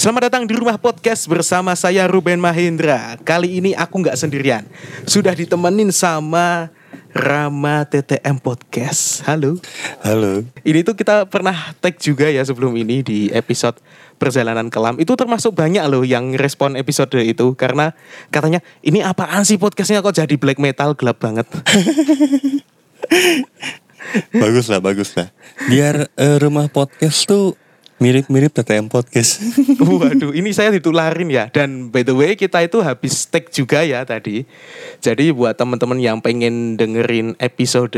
Selamat datang di rumah podcast bersama saya Ruben Mahendra. Kali ini aku nggak sendirian, sudah ditemenin sama Rama TTM Podcast. Halo. Halo. Ini tuh kita pernah tag juga ya sebelum ini di episode perjalanan kelam. Itu termasuk banyak loh yang respon episode itu karena katanya ini apaan sih podcastnya kok jadi black metal gelap banget. bagus lah, bagus lah. Biar uh, rumah podcast tuh mirip-mirip TTM Podcast. Waduh, ini saya ditularin ya. Dan by the way, kita itu habis tag juga ya tadi. Jadi buat teman-teman yang pengen dengerin episode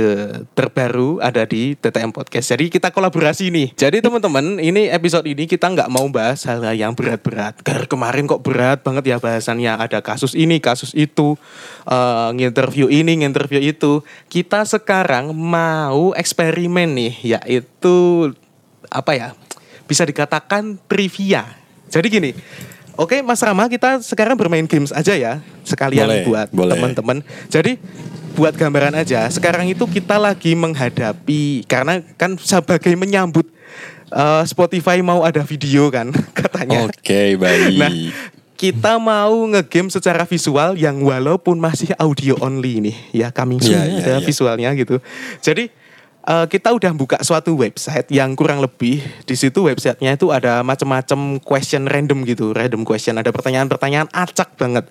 terbaru ada di TTM Podcast. Jadi kita kolaborasi nih. Jadi teman-teman, ini episode ini kita nggak mau bahas hal yang berat-berat. Karena kemarin kok berat banget ya bahasannya. Ada kasus ini, kasus itu, uh, nginterview ini, nginterview itu. Kita sekarang mau eksperimen nih, yaitu apa ya bisa dikatakan trivia. Jadi gini, oke Mas Rama kita sekarang bermain games aja ya, sekalian boleh, buat teman-teman. Jadi buat gambaran aja, sekarang itu kita lagi menghadapi karena kan sebagai menyambut uh, Spotify mau ada video kan katanya. Oke, okay, baik. Nah, kita mau ngegame secara visual yang walaupun masih audio only nih ya kami yeah, yeah, ada yeah. visualnya gitu. Jadi uh, kita udah buka suatu website yang kurang lebih di situ websitenya itu ada macam-macam question random gitu, random question, ada pertanyaan-pertanyaan acak banget.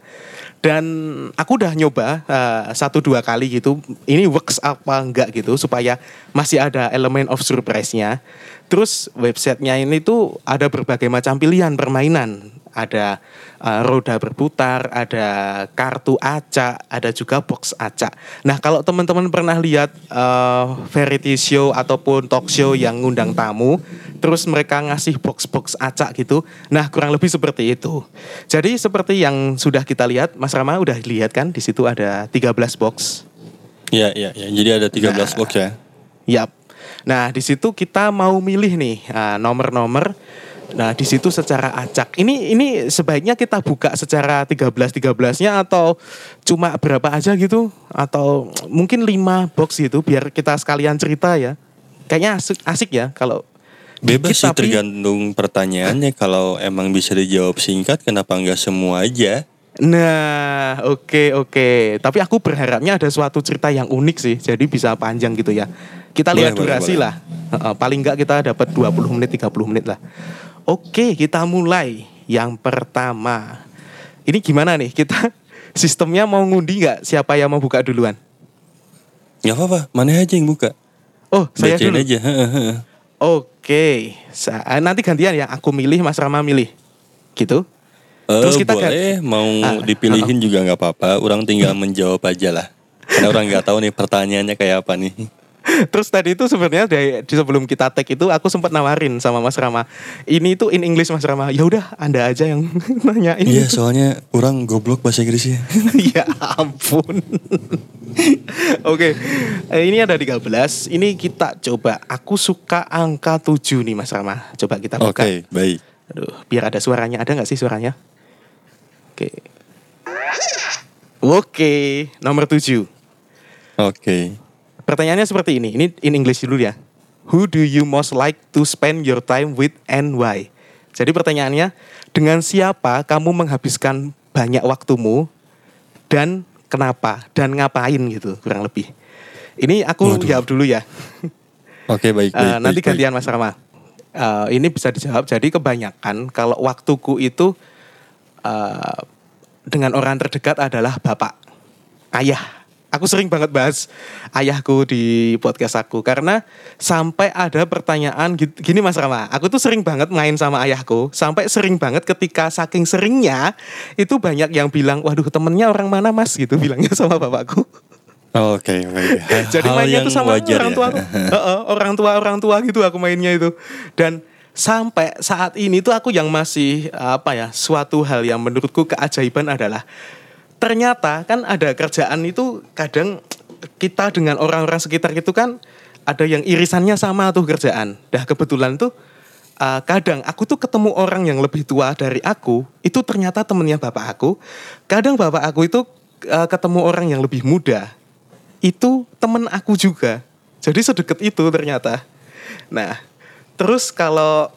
Dan aku udah nyoba uh, satu dua kali gitu, ini works apa enggak gitu supaya masih ada elemen of surprise-nya. Terus websitenya ini tuh ada berbagai macam pilihan permainan ada uh, roda berputar, ada kartu acak, ada juga box acak. Nah, kalau teman-teman pernah lihat uh, variety show ataupun talk show yang ngundang tamu, terus mereka ngasih box-box acak gitu. Nah, kurang lebih seperti itu. Jadi seperti yang sudah kita lihat, Mas Rama udah lihat kan di situ ada 13 box. Iya, iya, ya. Jadi ada 13 nah, box ya. Yap. Nah, di situ kita mau milih nih uh, nomor-nomor Nah, di situ secara acak. Ini ini sebaiknya kita buka secara 13 13-nya atau cuma berapa aja gitu atau mungkin 5 box gitu biar kita sekalian cerita ya. Kayaknya asik, asik ya kalau Bebas sih tapi... tergantung pertanyaannya kalau emang bisa dijawab singkat kenapa enggak semua aja? Nah, oke okay, oke. Okay. Tapi aku berharapnya ada suatu cerita yang unik sih. Jadi bisa panjang gitu ya. Kita lihat boleh, durasi boleh, lah. Uh, paling enggak kita dapat 20 menit 30 menit lah. Oke, kita mulai. Yang pertama. Ini gimana nih? Kita sistemnya mau ngundi nggak siapa yang mau buka duluan? Nggak apa-apa, mana aja yang buka. Oh, saya Bacain dulu. aja. Oke, Sa nanti gantian ya. Aku milih, Mas Rama milih. Gitu? Uh, Terus kita boleh, mau ah, dipilihin uh, juga nggak apa-apa. Orang tinggal menjawab aja lah. Karena orang nggak tahu nih pertanyaannya kayak apa nih. Terus tadi itu sebenarnya dari di sebelum kita tag itu aku sempat nawarin sama Mas Rama. Ini itu in English Mas Rama. Ya udah Anda aja yang nanyain. Iya, soalnya orang goblok bahasa Inggrisnya. ya ampun. Oke. Okay. Ini ada 13. Ini kita coba. Aku suka angka 7 nih Mas Rama. Coba kita buka. Oke, okay, baik. Aduh, biar ada suaranya. Ada nggak sih suaranya? Oke. Okay. Oke, okay. nomor 7. Oke. Okay. Pertanyaannya seperti ini. Ini in English dulu ya. Who do you most like to spend your time with and why? Jadi pertanyaannya, dengan siapa kamu menghabiskan banyak waktumu dan kenapa dan ngapain gitu kurang lebih. Ini aku Waduh. jawab dulu ya. Oke baik. baik uh, nanti baik, gantian baik. Mas Rama. Uh, ini bisa dijawab. Jadi kebanyakan kalau waktuku itu uh, dengan orang terdekat adalah bapak, ayah Aku sering banget bahas ayahku di podcast aku karena sampai ada pertanyaan gini Mas Rama, aku tuh sering banget main sama ayahku, sampai sering banget ketika saking seringnya itu banyak yang bilang, "Waduh, temennya orang mana Mas?" gitu bilangnya sama bapakku. Oke, okay, okay. Jadi mainnya tuh sama orang tua, ya? uh, uh, orang tua orang tua gitu aku mainnya itu. Dan sampai saat ini tuh aku yang masih apa ya, suatu hal yang menurutku keajaiban adalah ternyata kan ada kerjaan itu kadang kita dengan orang-orang sekitar itu kan ada yang irisannya sama tuh kerjaan. Dah kebetulan tuh uh, kadang aku tuh ketemu orang yang lebih tua dari aku, itu ternyata temennya bapak aku. Kadang bapak aku itu uh, ketemu orang yang lebih muda, itu temen aku juga. Jadi sedekat itu ternyata. Nah, terus kalau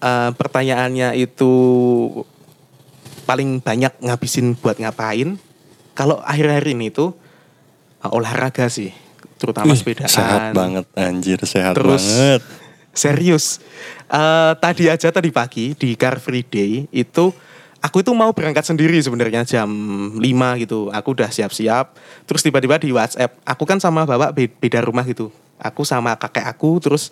uh, pertanyaannya itu paling banyak ngabisin buat ngapain? Kalau akhir-akhir ini tuh uh, olahraga sih, terutama sepedaan. Sehat banget anjir, sehat Terus, banget. Serius. Uh, tadi aja tadi pagi di Car Free Day itu aku itu mau berangkat sendiri sebenarnya jam 5 gitu. Aku udah siap-siap. Terus tiba-tiba di WhatsApp, aku kan sama bapak be- beda rumah gitu. Aku sama kakek aku terus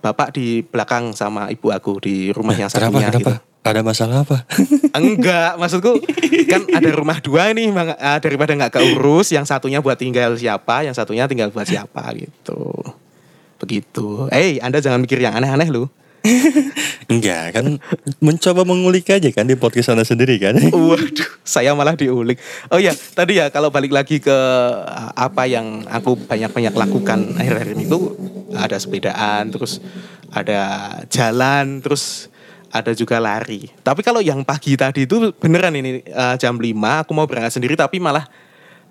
bapak di belakang sama ibu aku di rumah yang Kenapa? satunya Kenapa? gitu. Ada masalah apa? Enggak, maksudku kan ada rumah dua nih. Ah, daripada nggak keurus, yang satunya buat tinggal siapa, yang satunya tinggal buat siapa gitu. Begitu. Eh, Anda jangan mikir yang aneh-aneh lu. Enggak, kan mencoba mengulik aja kan di podcast Anda sendiri kan. Waduh, saya malah diulik. Oh ya, tadi ya kalau balik lagi ke uh, apa yang aku banyak-banyak lakukan akhir-akhir ini tuh ada sepedaan, terus ada jalan, terus ada juga lari. Tapi kalau yang pagi tadi itu beneran ini uh, jam 5 aku mau berangkat sendiri tapi malah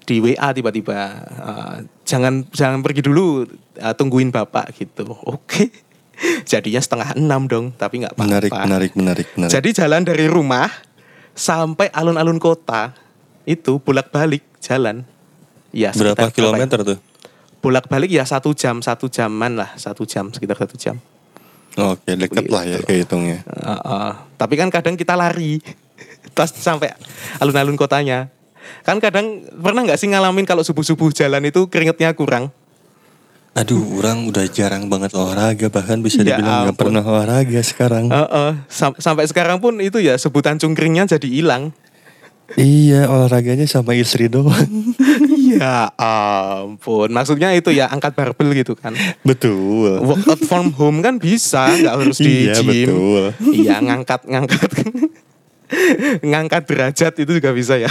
di WA tiba-tiba uh, jangan jangan pergi dulu uh, tungguin bapak gitu. Oke. Jadinya setengah enam dong, tapi nggak apa-apa. Menarik, menarik, menarik, menarik. Jadi jalan dari rumah sampai alun-alun kota itu bolak-balik jalan. Ya, Berapa sekitar kilometer tuh? Bolak-balik ya satu jam, satu jaman lah, satu jam sekitar satu jam. Oke, deket lah ya kehitungnya. Uh, uh. Tapi kan kadang kita lari, tas sampai alun-alun kotanya. Kan kadang pernah nggak sih ngalamin kalau subuh-subuh jalan itu keringetnya kurang? Aduh, orang udah jarang banget olahraga, bahkan bisa Ya dibilang nggak pernah olahraga sekarang. Uh, uh. Sam- sampai sekarang pun itu ya sebutan cungkringnya jadi hilang. Iya, olahraganya sama istri doang. ya ampun, maksudnya itu ya angkat barbel gitu kan. betul. Workout from home kan bisa, nggak harus di Iya, gym. betul. Iya, ngangkat ngangkat ngangkat derajat itu juga bisa ya.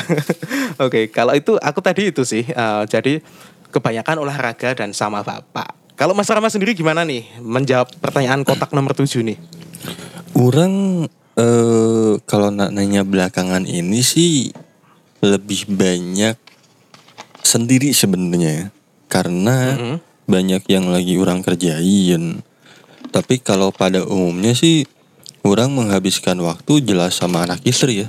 Oke, kalau itu aku tadi itu sih. eh, jadi kebanyakan olahraga dan sama bapak. Kalau Mas Rama sendiri gimana nih menjawab pertanyaan kotak nomor 7 nih? Orang eh kalau nak nanya belakangan ini sih lebih banyak sendiri sebenarnya karena Mhm. banyak yang lagi orang kerjain. Tapi kalau pada umumnya sih orang menghabiskan waktu jelas sama anak istri ya.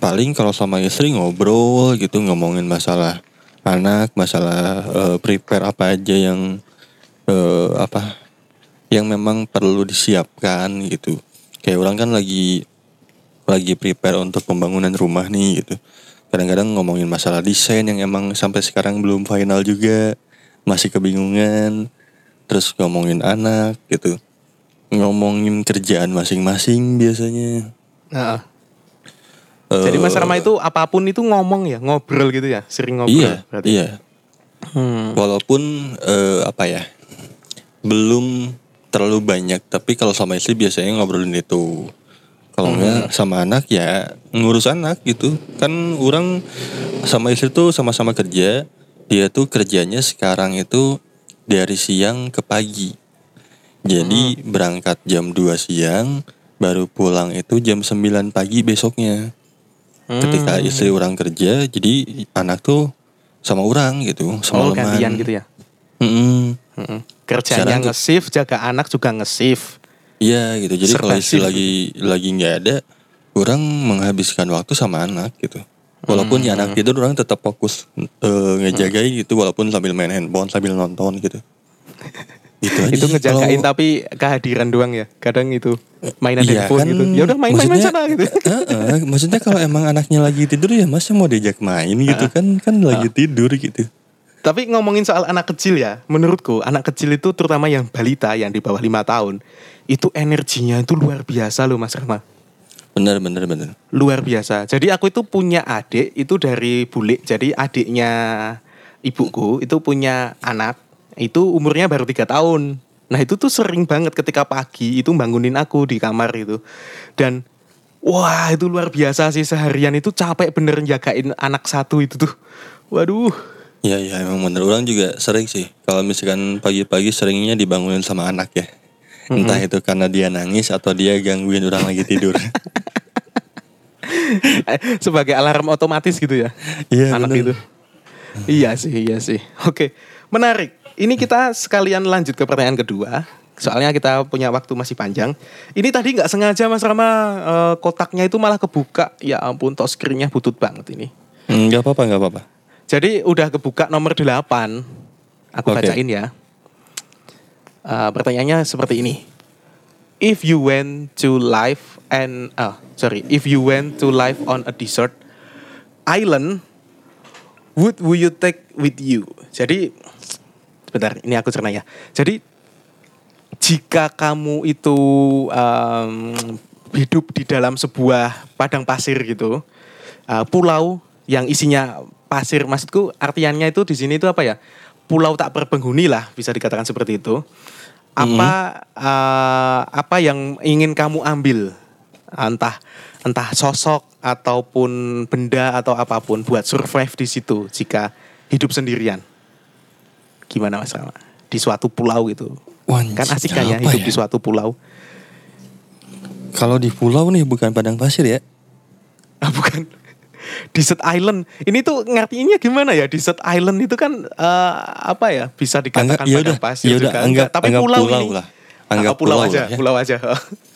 Paling kalau sama istri ngobrol gitu ngomongin masalah anak, masalah eh, prepare apa aja yang eh, apa yang memang perlu disiapkan gitu. Kayak orang kan lagi lagi prepare untuk pembangunan rumah nih gitu. Kadang-kadang ngomongin masalah desain yang emang sampai sekarang belum final juga, masih kebingungan. Terus ngomongin anak gitu. Ngomongin kerjaan masing-masing biasanya. Nah, Jadi Mas Rama itu apa pun itu ngomong ya, ngobrol gitu ya, sering ngobrol. Iya, berarti. iya. Hmm. Walaupun eh, apa ya, belum terlalu banyak. Tapi kalau sama istri biasanya ngobrolin itu. Kalau enggak sama anak ya ngurus anak gitu. Kan orang sama istri tuh sama-sama kerja. Dia tuh kerjanya sekarang itu dari siang ke pagi. Jadi berangkat jam 2 siang, baru pulang itu jam 9 pagi besoknya. Ketika Hmm. istri orang kerja, jadi anak tuh sama orang gitu, Oh, semalaman. gantian gitu ya. Mm-mm. Mm-mm. Kerjanya nge-shift, jaga anak juga nge-shift. Iya gitu. Jadi kalau istri lagi lagi nggak ada, orang menghabiskan waktu sama anak gitu. Walaupun ya Hmm. anak tidur orang tetap fokus eh, ngejagain gitu, walaupun sambil main handphone sambil nonton gitu. Gitu aja itu ngejagain Kalau- tapi kehadiran doang ya. Kadang itu mainan Iya handphone kan, gitu. Ya udah main main sana gitu. Heeh, maksudnya kalau emang anaknya lagi tidur ya masa mau diajak main gitu kan kan lagi tidur gitu. Tapi ngomongin soal anak kecil ya, menurutku anak kecil itu terutama yang balita yang di bawah lima tahun, itu energinya itu luar biasa loh Mas Rama. Bener bener bener. Luar biasa. Jadi aku itu punya adik itu dari bule. Jadi adiknya ibuku itu punya anak itu umurnya baru tiga tahun. Nah itu tuh sering banget ketika pagi itu bangunin aku di kamar itu. Dan wah itu luar biasa sih seharian itu capek bener jagain anak satu itu tuh. Waduh. Ya ya emang bener orang juga sering sih. Kalau misalkan pagi-pagi seringnya dibangunin sama anak ya. Entah itu karena dia nangis atau dia gangguin orang lagi tidur. Eh, sebagai alarm otomatis gitu ya. Iya, anak bener. itu. Iya sih, iya sih. Oke, menarik. Ini kita sekalian lanjut ke pertanyaan kedua. soalnya kita punya waktu masih panjang. Ini tadi nggak sengaja Mas Rama uh, kotaknya itu malah kebuka. Ya ampun, touchscreen-nya butut banget ini. Enggak apa-apa, enggak apa-apa. Jadi udah kebuka nomor 8. Aku Oke. bacain ya. Uh, pertanyaannya seperti ini. If you went to live and ah sorry, if you went to live on a desert island, would will you take with you? Jadi sebentar, ini aku cerna ya. Jadi jika kamu itu um, hidup di dalam sebuah padang pasir gitu, uh, pulau yang isinya pasir, maksudku artiannya itu di sini itu apa ya? Pulau tak berpenghuni lah, bisa dikatakan seperti itu. Apa uh, apa yang ingin kamu ambil? Entah entah sosok ataupun benda atau apa pun buat survive di situ jika hidup sendirian. Gimana Mas Rama? Di suatu pulau gitu. Kan asik kan ya hidup di suatu pulau. Kalau di pulau nih bukan padang pasir ya. Ah, bukan. Desert Island. Ini tuh ngertiinnya gimana ya? Desert Island itu kan eh, apa ya? Bisa dikatakan ya padang udah, pasir ya udah, juga. anggap, Tapi anggap pulau, pulau ini. lah. Anggap Ah, pulau, pulau aja, ya. pulau aja.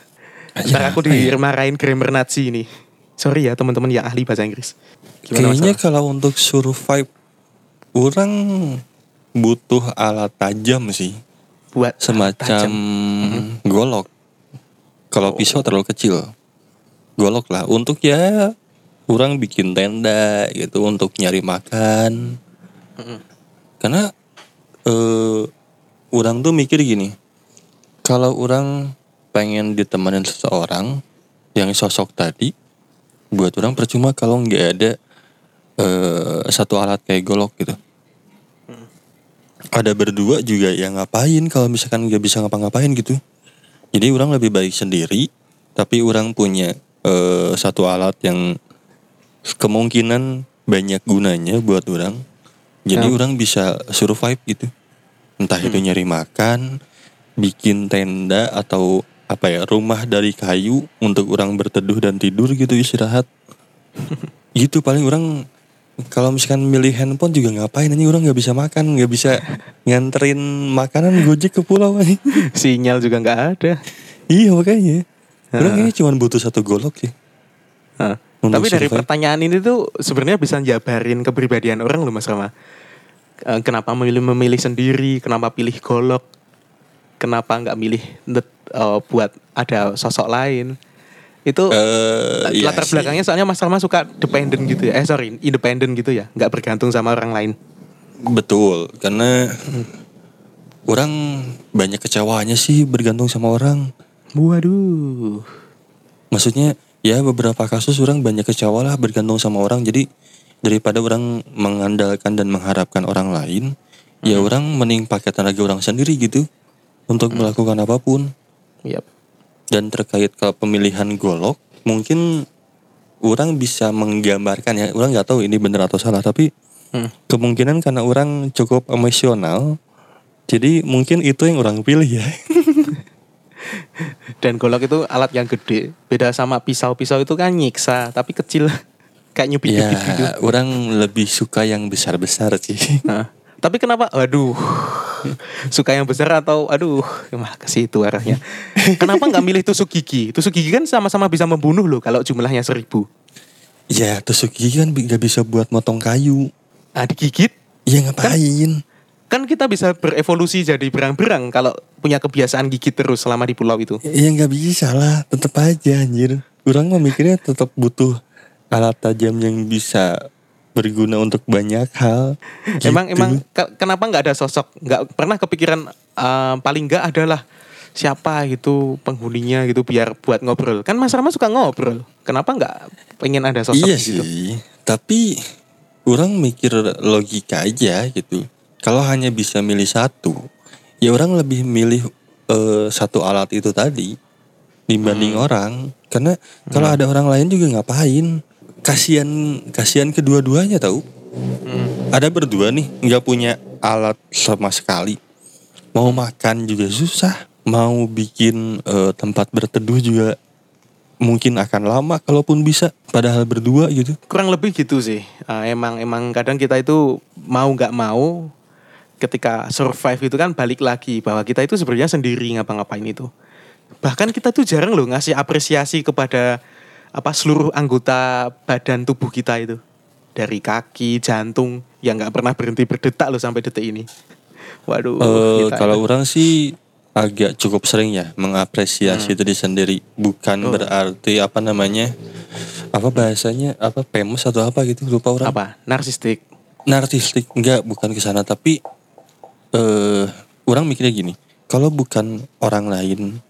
Ntar aku ya? dimarahin grammar Nazi ini. Sorry ya teman-teman yang ahli bahasa Inggris. Gimana Kayaknya Mas Rama? kalau untuk survive orang butuh alat tajam sih. buat Semacam tajam. Mhm. golok. Kalau Oh. pisau terlalu kecil. Golok lah untuk ya orang bikin tenda gitu untuk nyari makan. Mhm. Karena eh orang tuh mikir gini. Kalau orang pengen ditemenin seseorang yang sosok tadi buat orang percuma kalau nggak ada eh satu alat kayak golok gitu. Ada berdua juga yang ngapain kalau misalkan nggak bisa ngapa-ngapain gitu. Jadi orang lebih baik sendiri, tapi orang punya eh, satu alat yang kemungkinan banyak gunanya buat orang. Jadi Ya. orang bisa survive gitu. Entah itu nyari makan, bikin tenda atau apa ya rumah dari kayu untuk orang berteduh dan tidur gitu istirahat. gitu paling orang kalau misalkan milih handphone juga ngapain ini orang nggak bisa makan nggak bisa nganterin makanan gojek ke pulau ini Sinyal juga nggak ada. iya makanya orang ini cuma butuh satu golok sih Hah. Untuk Tapi dari pertanyaan ini tuh sebenarnya bisa jabarin kepribadian orang loh Mas Rama. Eh, Kenapa memilih memilih sendiri? Kenapa pilih golok? Kenapa nggak milih net, eh, buat ada sosok lain? Itu Eh, iya latar sih. belakangnya soalnya Mas Rama suka dependent gitu ya. Eh sorry, independen gitu ya, nggak bergantung sama orang lain. betul karena orang banyak kecewanya sih bergantung sama orang Waduh. maksudnya ya beberapa kasus orang banyak kecewa lah bergantung sama orang. Jadi daripada orang mengandalkan dan mengharapkan orang lain ya orang mending pakai tenaga orang sendiri gitu untuk melakukan apa pun. Yap. dan terkait ke pemilihan golok mungkin orang bisa menggambarkan ya. Orang nggak tahu ini benar atau salah tapi Hmm. kemungkinan karena orang cukup emosional jadi mungkin itu yang orang pilih ya Dan golok itu alat yang gede. Beda sama pisau-pisau itu kan nyiksa, tapi kecil. Kayak ya nyubit-nyubit gitu. orang lebih suka yang besar-besar sih Nah, tapi kenapa? Aduh, suka yang besar atau aduh, malah ke situ arahnya. Kenapa nggak milih tusuk gigi? Tusuk gigi kan sama-sama bisa membunuh loh kalau jumlahnya seribu. ya tusuk gigi kan nggak bisa buat motong kayu Nah, digigit ya ngapain kan kita bisa berevolusi jadi berang-berang kalau punya kebiasaan gigit terus selama di pulau itu. ya nggak bisa lah tetap aja anjir orang mah mikirnya tetap butuh alat tajam yang bisa berguna untuk banyak hal Emang Gitu. emang ke- kenapa nggak ada sosok? Nggak pernah kepikiran eh, paling nggak adalah siapa gitu penghuninya gitu biar buat ngobrol. Kan Mas Rama suka ngobrol. Kenapa nggak pengen ada sosok iya gitu? sih tapi orang mikir logika aja gitu kalau hanya bisa milih satu ya orang lebih milih eh, satu alat itu tadi dibanding Hmm. orang. Karena kalau ada orang lain juga ngapain? Kasihan kasihan kedua-duanya tahu Hmm. ada berdua nih nggak punya alat sama sekali. Mau makan juga susah. Mau bikin eh, tempat berteduh juga mungkin akan lama kalaupun bisa padahal berdua gitu. Kurang lebih gitu sih. Eh, emang emang kadang kita itu mau nggak mau ketika survive itu kan balik lagi bahwa kita itu sebenarnya sendiri ngapa-ngapain itu. Bahkan kita tuh jarang loh ngasih apresiasi kepada apa seluruh anggota badan tubuh kita itu. Dari kaki, jantung yang nggak pernah berhenti berdetak loh sampai detik ini. Waduh. Kita- kalau orang sih agak cukup sering ya mengapresiasi diri sendiri bukan Hmm. Oh. berarti apa namanya apa bahasanya apa famous atau apa gitu lupa orang apa? Narsistik. nartistik enggak bukan ke sana tapi eh orang mikirnya gini kalau bukan orang lain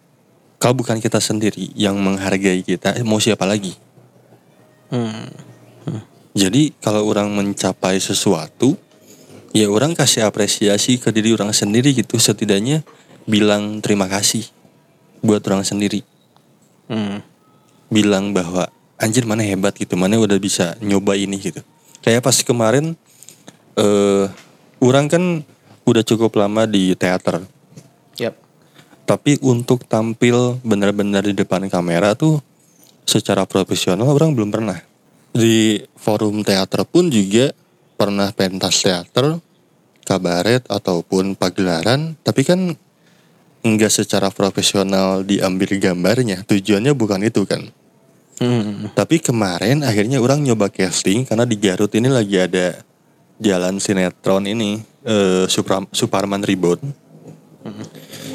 kalau bukan kita sendiri yang menghargai kita mau siapa lagi Hmm. jadi kalau orang mencapai sesuatu ya orang kasih apresiasi ke diri orang sendiri gitu setidaknya bilang terima kasih buat orang sendiri Hmm. bilang bahwa anjir mana hebat gitu mana udah bisa nyoba ini gitu kayak pas kemarin eh orang kan udah cukup lama di teater. Yap. tapi untuk tampil benar-benar di depan kamera tuh secara profesional orang belum pernah. Di forum teater pun juga pernah pentas teater kabaret ataupun pagelaran. Tapi kan enggak secara profesional diambil gambarnya. Tujuannya bukan itu kan. Hmm. tapi kemarin akhirnya orang nyoba casting karena di Garut ini lagi ada jalan sinetron ini eh, Supra- Suparman Rebound.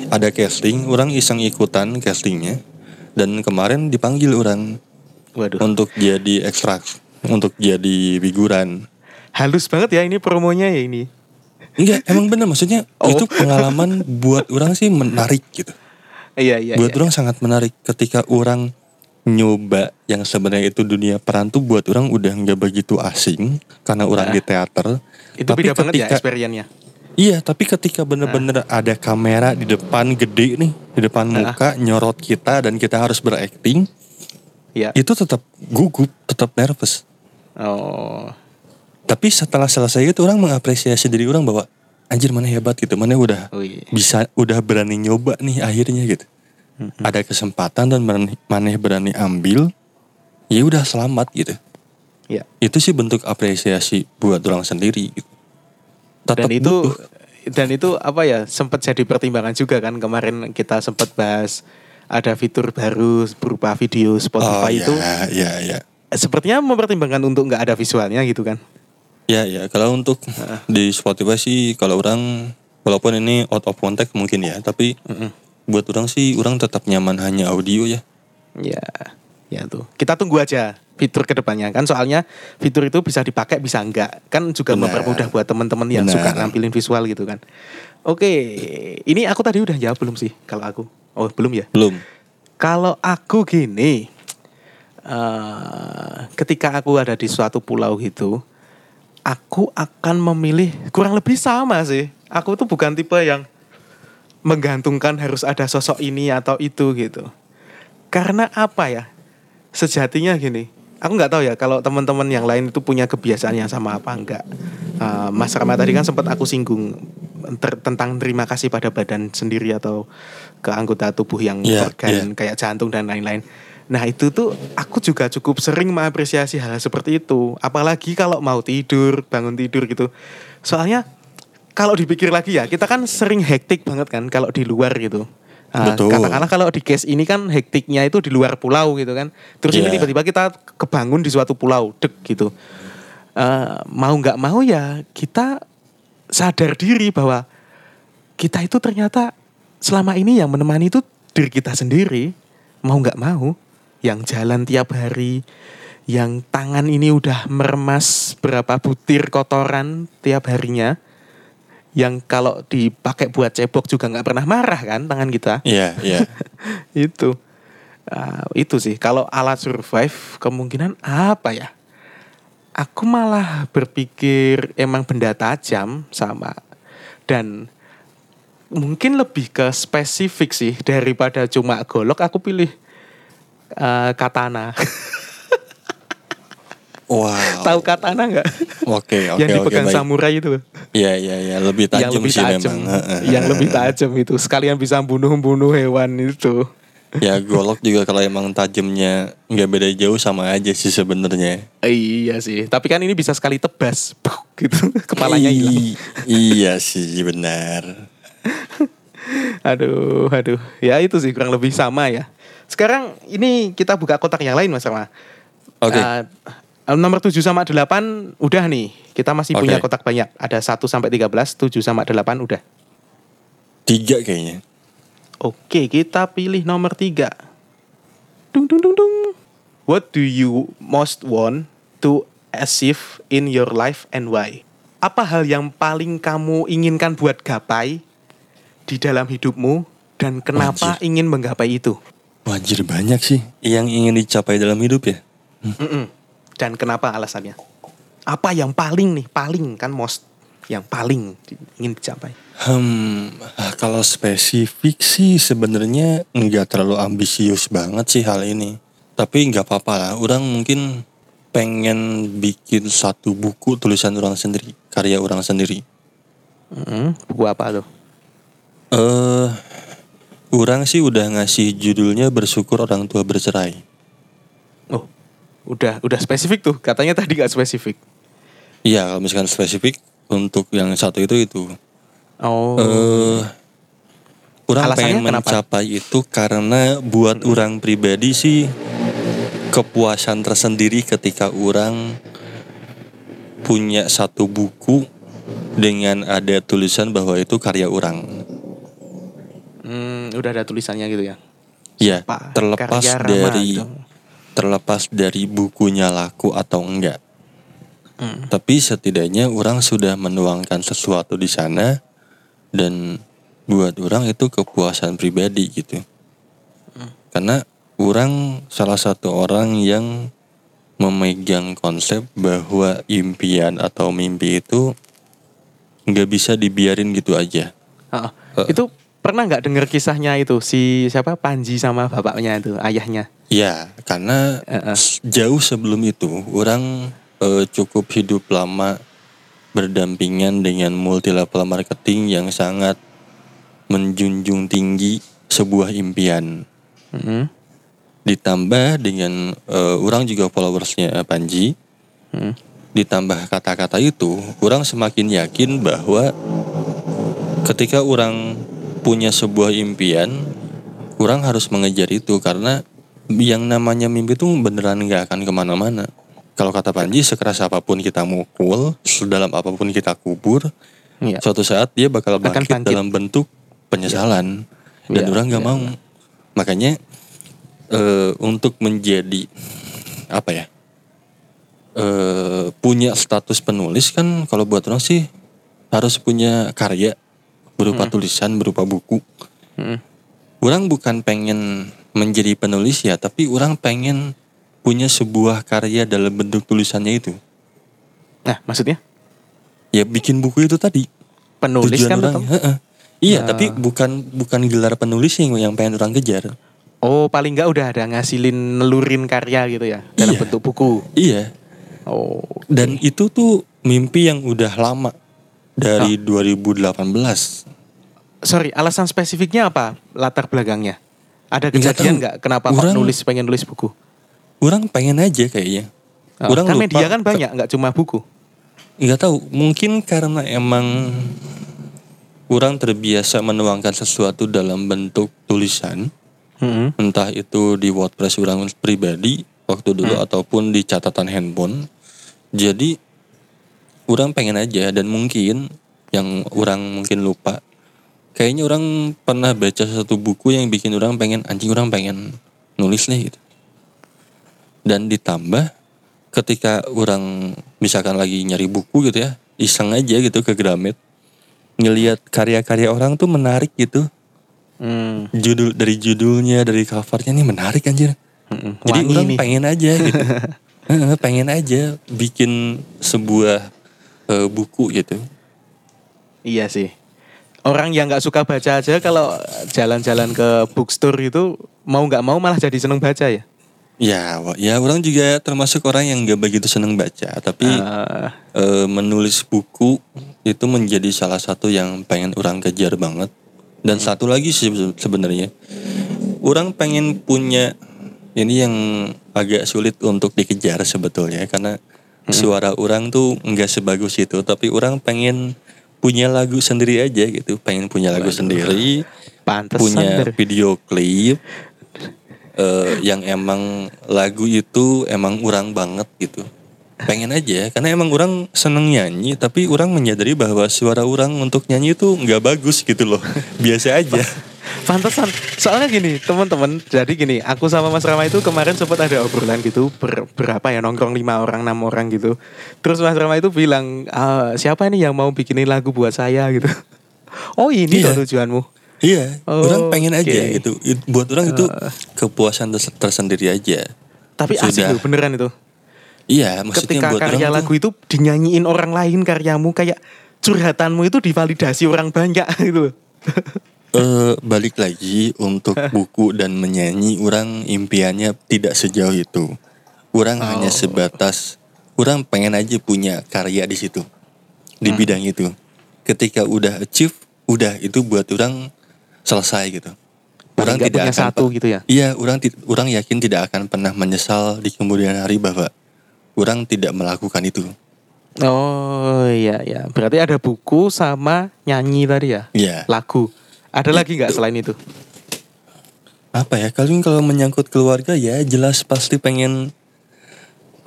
Ada casting, orang iseng ikutan castingnya dan kemarin dipanggil orang Waduh. untuk jadi ekstrak, untuk jadi figuran. Halus banget ya ini promonya ya ini. Enggak, emang bener maksudnya Oh. itu pengalaman buat orang sih menarik gitu. Iya iya. buat iya. orang sangat menarik ketika orang nyoba yang sebenarnya itu dunia peran tuh buat orang udah nggak begitu asing karena orang Nah. di teater. Itu Tapi beda banget ya ketika- experience-nya. Iya, tapi ketika bener-bener ada kamera di depan gede nih, di depan Nah. muka nyorot kita dan kita harus berakting, Iya. itu tetap gugup, tetap nervous. Oh. Tapi setelah selesai itu orang mengapresiasi diri orang bahwa anjir mana hebat gitu, mana udah Oh iya. bisa udah berani nyoba nih akhirnya gitu. Ada kesempatan dan berani, maneh berani ambil, ya udah selamat gitu. Iya. Itu sih bentuk apresiasi buat orang sendiri gitu. Dan itu butuh. dan itu apa ya sempat jadi pertimbangan juga kan kemarin kita sempat bahas ada fitur baru berupa video oh, Spotify itu ya, ya, ya. sepertinya mempertimbangkan untuk nggak ada visualnya gitu kan. Ya ya kalau untuk di Spotify sih kalau orang walaupun ini out of context mungkin ya tapi buat orang sih orang tetap nyaman hanya audio ya. Ya, ya tuh. Kita tunggu aja fitur ke depannya kan soalnya fitur itu bisa dipakai bisa enggak kan juga Benar. mempermudah buat teman-teman yang Benar. suka nampilin visual gitu kan. Oke, ini aku tadi udah jawab belum sih kalau aku? Oh belum ya. Belum. Kalau aku gini, eh ketika aku ada di suatu pulau gitu, aku akan memilih kurang lebih sama sih. Aku tuh bukan tipe yang menggantungkan harus ada sosok ini atau itu gitu. Karena apa ya? Sejatinya gini, aku nggak tahu ya kalau teman-teman yang lain itu punya kebiasaan yang sama apa enggak. Eh, Mas Rama tadi kan sempat aku singgung ter- tentang terima kasih pada badan sendiri atau ke anggota tubuh yang Iya, organ kayak jantung dan lain-lain. Nah itu tuh aku juga cukup sering mengapresiasi hal seperti itu. Apalagi kalau mau tidur, bangun tidur gitu. Soalnya kalau dipikir lagi ya, kita kan sering hektik banget kan kalau di luar gitu. Betul. katakanlah kalau di case ini kan hektiknya itu di luar pulau gitu kan. Terus ini Iya. tiba-tiba kita kebangun di suatu pulau, dek gitu. Eh, mau nggak mau ya kita sadar diri bahwa kita itu ternyata selama ini yang menemani itu diri kita sendiri. Mau nggak mau, yang jalan tiap hari, yang tangan ini udah meremas berapa butir kotoran tiap harinya, yang kalau dipakai buat cebok juga nggak pernah marah kan tangan kita? Iya iya. itu. Ah, itu sih. Kalau alat survive kemungkinan apa ya? Aku malah berpikir emang benda tajam sama. Dan mungkin lebih ke spesifik sih daripada cuma golok aku pilih eh, katana Wow. tahu katana nggak Oke oke yang dipegang baik. samurai itu Iya iya iya lebih tajam yang lebih sih tajam memang. Yang lebih tajam itu sekalian bisa bunuh-bunuh hewan itu ya golok juga kalau emang tajamnya nggak beda jauh sama aja sih sebenarnya. Iya sih, tapi kan ini bisa sekali tebas, gitu kepalanya hilang. iya sih benar. aduh, aduh, ya itu sih kurang lebih sama ya. Sekarang ini kita buka kotak yang lain mas Rama. Oke. Okay. Uh, nomor 7 sama 8 udah nih. Kita masih okay. punya kotak banyak. Ada 1 sampai 13, 7 sama 8 udah. Tiga kayaknya. Oke, kita pilih nomor tiga. Dung dung dung dung. What do you most want to achieve in your life and why? Apa hal yang paling kamu inginkan buat gapai di dalam hidupmu dan kenapa Wajir. ingin menggapai itu? Wajir banyak sih yang ingin dicapai dalam hidup ya. Hmm. Dan kenapa alasannya? Apa yang paling nih, paling kan most yang paling ingin dicapai? Hmm, kalau spesifik sih sebenarnya nggak terlalu ambisius banget sih hal ini. Tapi nggak apa-apa lah. Orang mungkin pengen bikin satu buku tulisan orang sendiri, karya orang sendiri. Hmm, buku apa tuh? Eh, uh, orang sih udah ngasih judulnya bersyukur orang tua bercerai. Udah udah spesifik tuh. Katanya tadi gak spesifik. Iya, kalau misalkan spesifik untuk yang satu itu itu. Oh. Uh, kurang pengen mencapai itu karena buat hmm. orang pribadi sih kepuasan tersendiri ketika orang punya satu buku dengan ada tulisan bahwa itu karya orang. Hmm, udah ada tulisannya gitu ya? Iya, terlepas dari terlepas dari bukunya laku atau enggak. Hmm. Tapi setidaknya orang sudah menuangkan sesuatu di sana dan buat orang itu kepuasan pribadi gitu. Hmm. Karena orang salah satu orang yang memegang konsep bahwa impian atau mimpi itu nggak bisa dibiarin gitu aja. Uh, uh, itu pernah nggak dengar kisahnya itu si siapa Panji sama bapaknya itu ayahnya? Ya, karena uh, uh. jauh sebelum itu orang uh, cukup hidup lama berdampingan dengan multi level marketing yang sangat menjunjung tinggi sebuah impian. Mm -hmm. Ditambah dengan uh, orang juga followersnya Panji. Mm. Ditambah kata-kata itu, orang semakin yakin bahwa ketika orang punya sebuah impian, orang harus mengejar itu karena yang namanya mimpi itu beneran nggak akan ke mana-mana. Kalau kata Panji, sekeras apa pun kita mukul, sedalam apa pun kita kubur, ya. suatu saat dia bakal bangkit, bangkit. dalam bentuk penyesalan. Ya. Dan ya. orang nggak ya. mau. Makanya uh, untuk menjadi apa ya? Uh, punya status penulis kan kalau buat orang sih harus punya karya berupa hmm. tulisan, berupa buku. Hmm. Orang bukan pengen menjadi penulis ya, tapi orang pengen punya sebuah karya dalam bentuk tulisannya itu. Nah, maksudnya? Ya bikin buku itu tadi. Penulis Tujuan kan orang, Iya, uh. tapi bukan bukan gelar penulis yang yang pengen orang kejar. Oh, paling enggak udah ada ngasilin nelurin karya gitu ya dalam iya. bentuk buku. Iya. Oh. Okay. Dan itu tuh mimpi yang udah lama dari oh. 2018. Sorry, alasan spesifiknya apa? Latar belakangnya? Ada kejadian nggak kenapa orang, nulis pengen nulis buku? Orang pengen aja kayaknya. Oh, orang kan lupa, media kan banyak, nggak cuma buku. Nggak tahu, mungkin karena emang orang terbiasa menuangkan sesuatu dalam bentuk tulisan, hmm. entah itu di WordPress orang pribadi waktu dulu hmm. ataupun di catatan handphone. Jadi orang pengen aja dan mungkin yang orang mungkin lupa, kayaknya orang pernah baca satu buku yang bikin orang pengen anjing orang pengen nulis nih gitu dan ditambah ketika orang misalkan lagi nyari buku gitu ya iseng aja gitu ke Gramet ngelihat karya-karya orang tuh menarik gitu hmm. judul dari judulnya dari covernya nih menarik anjir hmm. jadi orang nih. pengen aja gitu pengen aja bikin sebuah uh, buku gitu iya sih orang yang nggak suka baca aja kalau jalan-jalan ke bookstore itu mau nggak mau malah jadi seneng baca ya Ya, ya orang juga termasuk orang yang gak begitu senang baca, tapi uh. e, menulis buku itu menjadi salah satu yang pengen orang kejar banget. Dan hmm. satu lagi sih sebenarnya, orang pengen punya ini yang agak sulit untuk dikejar sebetulnya karena hmm. suara orang tuh nggak sebagus itu tapi orang pengen punya lagu sendiri aja gitu. Pengen punya lagu sendiri. Pantesan punya dari... video klip uh, yang emang lagu itu emang orang banget gitu. Pengen aja karena emang orang seneng nyanyi tapi orang menyadari bahwa suara orang untuk nyanyi itu nggak bagus gitu loh. Biasa aja Pantesan. Soalnya gini, teman-teman. Jadi gini, aku sama Mas Rama itu kemarin sempat ada obrolan gitu ber, berapa ya nongkrong lima orang, enam orang gitu. Terus Mas Rama itu bilang, ah, siapa ini yang mau bikinin lagu buat saya gitu. Oh ini iya. tujuanmu. Iya, oh, orang pengen okay. aja gitu. Buat orang itu uh. kepuasan tersendiri aja. Tapi Sudah. asik loh, beneran itu. Iya, maksudnya Ketika buat karya orang lagu itu dinyanyiin orang lain karyamu kayak curhatanmu itu divalidasi orang banyak gitu uh, balik lagi untuk buku dan menyanyi orang impiannya tidak sejauh itu orang oh. hanya sebatas orang pengen aja punya karya di situ di hmm. bidang itu ketika udah achieve udah itu buat orang selesai gitu orang Gak tidak akan satu gitu ya iya orang orang yakin tidak akan pernah menyesal di kemudian hari bahwa orang tidak melakukan itu Oh iya ya, berarti ada buku sama nyanyi tadi ya? Iya. Lagu. Ada lagi nggak selain itu? Apa ya? Kalau kalau menyangkut keluarga ya jelas pasti pengen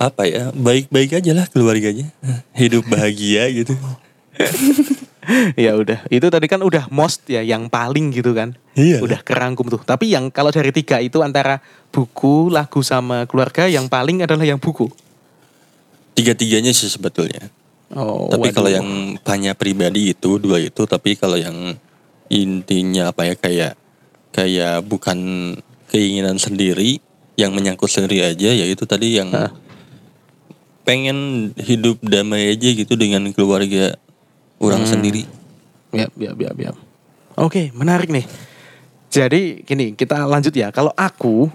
apa ya baik-baik aja lah keluarganya. Hidup bahagia gitu. Ya udah itu tadi kan udah most ya yang paling gitu kan. Iya. Udah kerangkum tuh. Tapi yang kalau dari tiga itu antara buku lagu sama keluarga yang paling adalah yang buku? Tiga-tiganya sih sebetulnya. Oh, tapi kalau yang tanya pribadi itu dua itu tapi kalau yang intinya apa ya kayak kayak bukan keinginan sendiri yang menyangkut sendiri aja yaitu tadi yang Hah? pengen hidup damai aja gitu dengan keluarga orang hmm. sendiri. Ya, ya, ya, ya. Oke, menarik nih. Jadi gini, kita lanjut ya. Kalau aku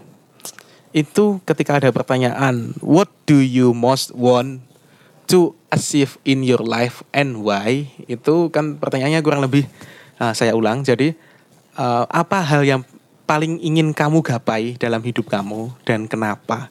itu ketika ada pertanyaan, what do you most want to achieve in your life and why? Itu kan pertanyaannya kurang lebih uh, saya ulang. Jadi uh, apa hal yang paling ingin kamu gapai dalam hidup kamu dan kenapa?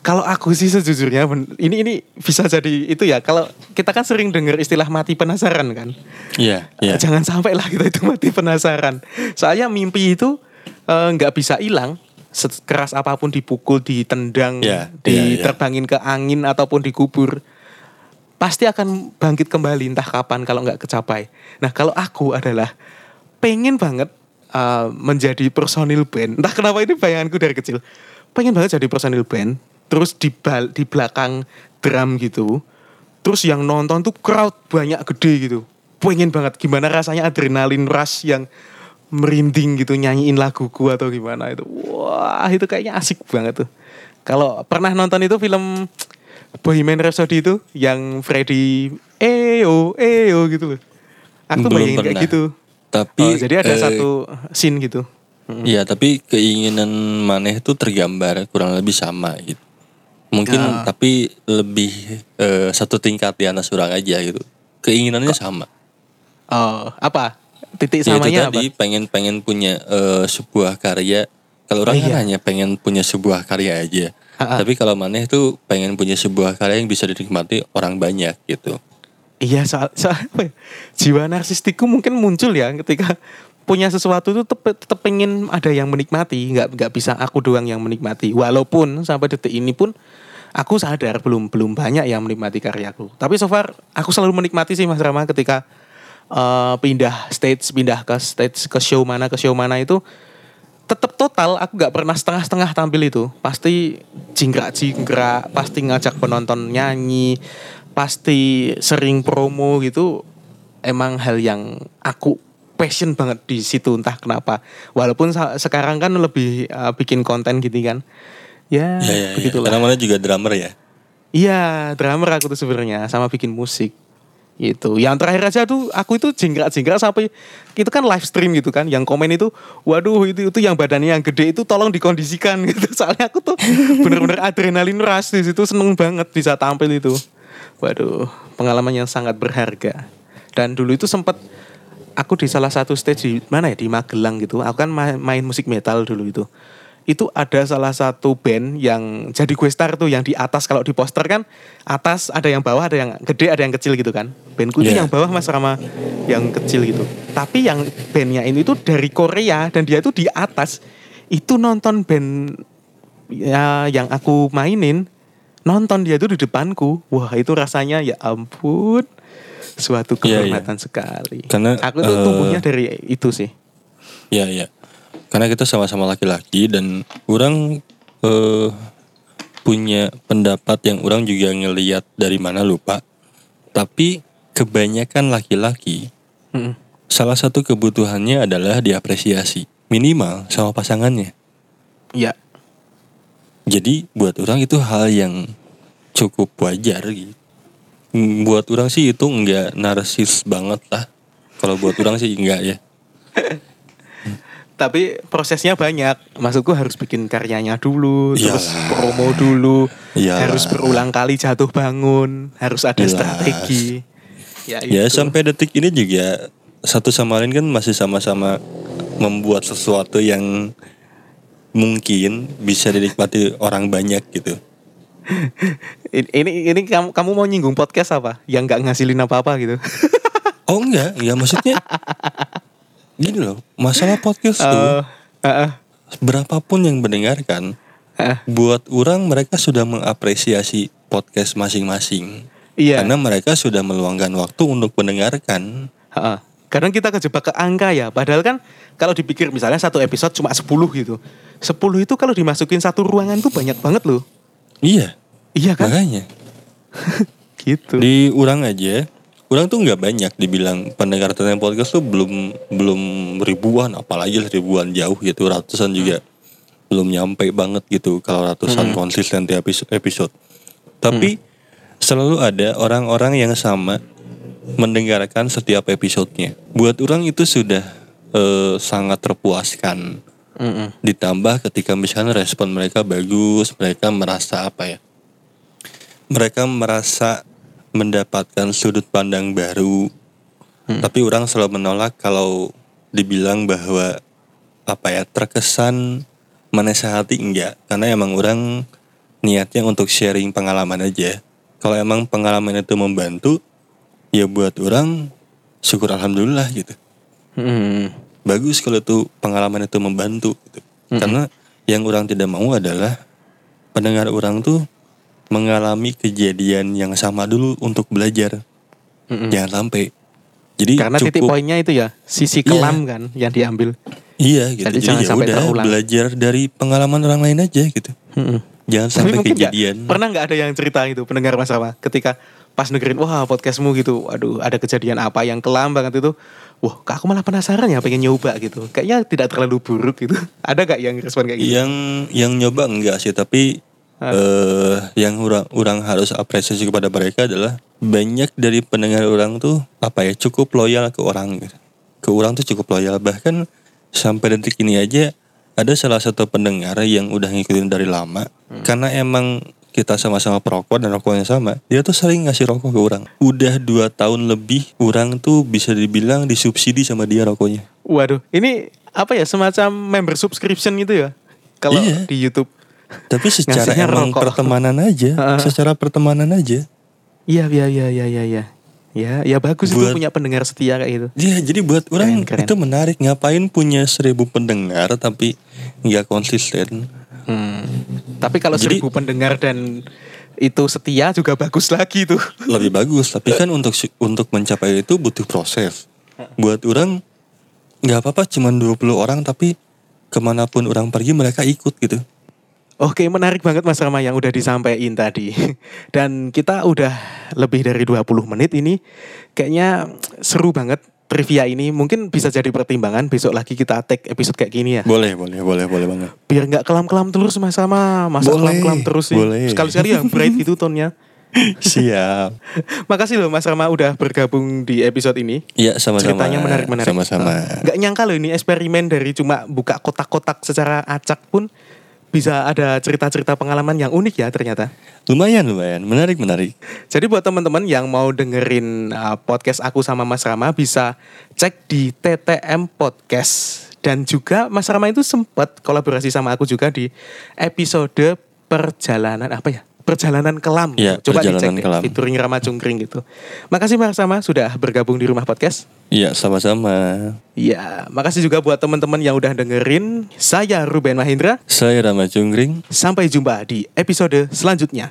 Kalau aku sih sejujurnya ini ini bisa jadi itu ya. Kalau kita kan sering dengar istilah mati penasaran kan. Iya. Yeah, yeah. Jangan sampai lah kita itu mati penasaran. Soalnya mimpi itu nggak uh, bisa hilang sekeras apa pun dipukul, ditendang, yeah, diterbangin yeah, yeah. ke angin ataupun dikubur pasti akan bangkit kembali entah kapan kalau nggak kecapai. Nah kalau aku adalah pengen banget uh, menjadi personil band. Entah kenapa ini bayanganku dari kecil. Pengen banget jadi personil band. Terus di, bal di belakang drum gitu. Terus yang nonton tuh crowd banyak gede gitu. Pengen banget gimana rasanya adrenalin rush yang merinding gitu nyanyiin laguku atau gimana itu. Wah itu kayaknya asik banget tuh. Kalau pernah nonton itu film Bohemian Rhapsody itu yang Freddy eo eo gitu loh. Aku Belum bayangin pernah. kayak gitu. Tapi oh, jadi ada eh, satu scene gitu. Iya, tapi keinginan maneh itu tergambar kurang lebih sama gitu. Mungkin nah. tapi lebih eh, satu tingkat di atas orang aja gitu. Keinginannya Kok? sama. Oh, apa? Titik ya, samanya itu tadi pengen pengen punya uh, sebuah karya. Kalau orang oh, kan iya. hanya pengen punya sebuah karya aja. Tapi kalau maneh tuh pengen punya sebuah karya yang bisa dinikmati orang banyak gitu. Iya soal, soal apa ya? jiwa narsistikku mungkin muncul ya ketika punya sesuatu itu tetap, tetap pengen ada yang menikmati, nggak nggak bisa aku doang yang menikmati. Walaupun sampai detik ini pun aku sadar belum belum banyak yang menikmati karyaku. Tapi so far aku selalu menikmati sih Mas Rama ketika uh, pindah stage, pindah ke stage ke show mana ke show mana itu tetap total aku nggak pernah setengah-setengah tampil itu. Pasti jingkrak jingkrak pasti ngajak penonton nyanyi pasti sering promo gitu. Emang hal yang aku passion banget di situ entah kenapa. Walaupun sekarang kan lebih uh, bikin konten gitu kan. Ya, ya, ya, ya. begitulah. Ya. karena mana juga drummer ya? Iya drummer aku tuh sebenarnya sama bikin musik itu yang terakhir aja tuh aku itu jingkrak-jingkrak sampai itu kan live stream gitu kan yang komen itu waduh itu itu yang badannya yang gede itu tolong dikondisikan gitu soalnya aku tuh bener-bener adrenalin rush di situ seneng banget bisa tampil itu waduh pengalaman yang sangat berharga dan dulu itu sempat aku di salah satu stage di mana ya di Magelang gitu. Aku kan ma- main musik metal dulu itu. Itu ada salah satu band yang jadi gue star tuh yang di atas kalau di poster kan atas ada yang bawah ada yang gede ada yang kecil gitu kan. Bandku itu Iya. yang bawah Mas Rama yang kecil gitu. Tapi yang bandnya ini tuh dari Korea dan dia tuh di atas itu nonton band ya yang aku mainin nonton dia tuh di depanku. Wah, itu rasanya ya ampun suatu Iya, iya. kehormatan sekali. Karena, aku tuh eh, tumbuhnya dari itu sih. Ya ya. Karena kita sama-sama laki-laki dan orang eh, punya pendapat yang orang juga ngeliat dari mana lupa. Tapi kebanyakan laki-laki Mm-mm. salah satu kebutuhannya adalah diapresiasi minimal sama pasangannya. Ya, Jadi buat orang itu hal yang cukup wajar gitu. Mm, Buat orang sih itu enggak narsis banget lah. Kalau buat orang sih enggak ya. tapi prosesnya banyak. Maksudku harus bikin karyanya dulu, terus Iyalah. promo dulu, Iyalah. harus berulang kali jatuh bangun, harus ada Jelas. strategi. Ya, Ya itu. sampai detik ini juga satu sama lain kan masih sama-sama membuat sesuatu yang mungkin bisa dinikmati orang banyak gitu. ini ini, kamu, kamu mau nyinggung podcast apa? Yang nggak ngasilin apa-apa gitu. Oh enggak, ya maksudnya gini loh, masalah podcast tuh Eh, eh, eh, berapapun yang mendengarkan, eh. buat orang mereka sudah mengapresiasi podcast masing-masing. Iya. Karena mereka sudah meluangkan waktu untuk mendengarkan. Heeh. Kadang kita kejebak ke angka ya. Padahal kan kalau dipikir misalnya satu episode cuma 10 gitu. 10 itu kalau dimasukin satu ruangan tuh banyak banget loh. Iya, Iya kan? makanya. Gitu. Di orang aja, orang tuh nggak banyak dibilang pendengar tentang podcast tuh belum belum ribuan, apalagi ribuan jauh gitu, ratusan juga belum nyampe banget gitu kalau ratusan konsisten tiap episode. episode. Tapi selalu ada orang-orang yang sama mendengarkan setiap episodenya. Buat orang itu sudah eh, sangat terpuaskan. Mm-mm. Ditambah ketika misalnya respon mereka bagus, mereka merasa apa ya? Mereka merasa mendapatkan sudut pandang baru. Tapi orang selalu menolak kalau dibilang bahwa apa ya terkesan menasehati enggak karena emang orang niatnya untuk sharing pengalaman aja. Kalau emang pengalaman itu membantu ya buat orang syukur alhamdulillah gitu Mm. bagus kalau itu pengalaman itu membantu gitu. Karena yang orang tidak mau adalah pendengar orang tuh mengalami kejadian yang sama dulu untuk belajar. Mm-mm. Jangan sampai. Jadi Karena titik cukup poinnya itu ya sisi Iya. kelam kan yang diambil. iya gitu. Jadi Jadi, jangan ya sampai udah terulang. belajar dari pengalaman orang lain aja gitu. Mm-mm. Jangan Tapi sampai nggak- kejadian. pernah nggak ada yang cerita itu pendengar Mas Rama ketika pas dengerin wah podcastmu gitu, aduh ada kejadian apa yang kelam banget itu, wah kak aku malah penasaran ya pengen nyoba gitu, kayaknya tidak terlalu buruk gitu, ada gak yang respon kayak gitu? Yang yang nyoba enggak sih, tapi Ah. eh yang orang orang harus apresiasi kepada mereka adalah banyak dari pendengar orang tuh apa ya cukup loyal ke orang gitu. Ke orang tuh cukup loyal bahkan sampai detik ini aja ada salah satu pendengar yang udah ngikutin dari lama Hmm. karena emang kita sama-sama perokok dan rokoknya sama dia tuh sering ngasih rokok ke orang udah dua tahun lebih orang tuh bisa dibilang disubsidi sama dia rokoknya Waduh, ini apa ya semacam member subscription gitu ya? Kalau Iya. di YouTube. tapi secara emang rokok. pertemanan aja secara pertemanan aja Iya, iya, iya, iya, iya, iya. Ya, ya bagus itu Buat- punya pendengar setia kayak gitu. Iya, jadi buat orang Keren, keren. itu menarik. Ngapain punya seribu pendengar tapi nggak konsisten? Hmm. Tapi kalau Jadi- seribu pendengar dan itu setia juga bagus lagi tuh. Lebih bagus. Tapi kan untuk untuk mencapai itu butuh proses. Buat orang nggak apa-apa, cuman 20 orang tapi ke mana pun orang pergi mereka ikut gitu. Oke, menarik banget Mas Rama yang udah disampaikan tadi. Dan kita udah lebih dari 20 menit ini. Kayaknya seru banget trivia ini. Mungkin bisa jadi pertimbangan besok lagi kita take episode kayak gini ya. Boleh, boleh, boleh, boleh banget. Biar nggak kelam-kelam terus Mas Rama. Masa kelam-kelam terus sih. boleh. Sekali-sekali yang bright gitu tonnya. Siap. Makasih loh Mas Rama udah bergabung di episode ini. Iya, sama-sama. Ceritanya menarik-menarik. Sama-sama. Nggak nyangka loh ini eksperimen dari cuma buka kotak-kotak secara acak pun bisa ada cerita-cerita pengalaman yang unik ya ternyata. Lumayan, lumayan. Menarik, menarik. Jadi buat teman-teman yang mau dengerin uh, podcast aku sama Mas Rama bisa cek di TTM Podcast. Dan juga Mas Rama itu sempat kolaborasi sama aku juga di episode perjalanan apa ya? Perjalanan kelam. Iya, Coba Perjalanan dicek Kelam. deh, featuring Rama Cungkring gitu. Makasih Mas Rama sudah bergabung di Rumah Podcast. Iya, sama-sama. Iya, makasih juga buat teman-teman yang udah dengerin. Saya Ruben Mahindra. Saya Rama Cungkring. Sampai jumpa di episode selanjutnya.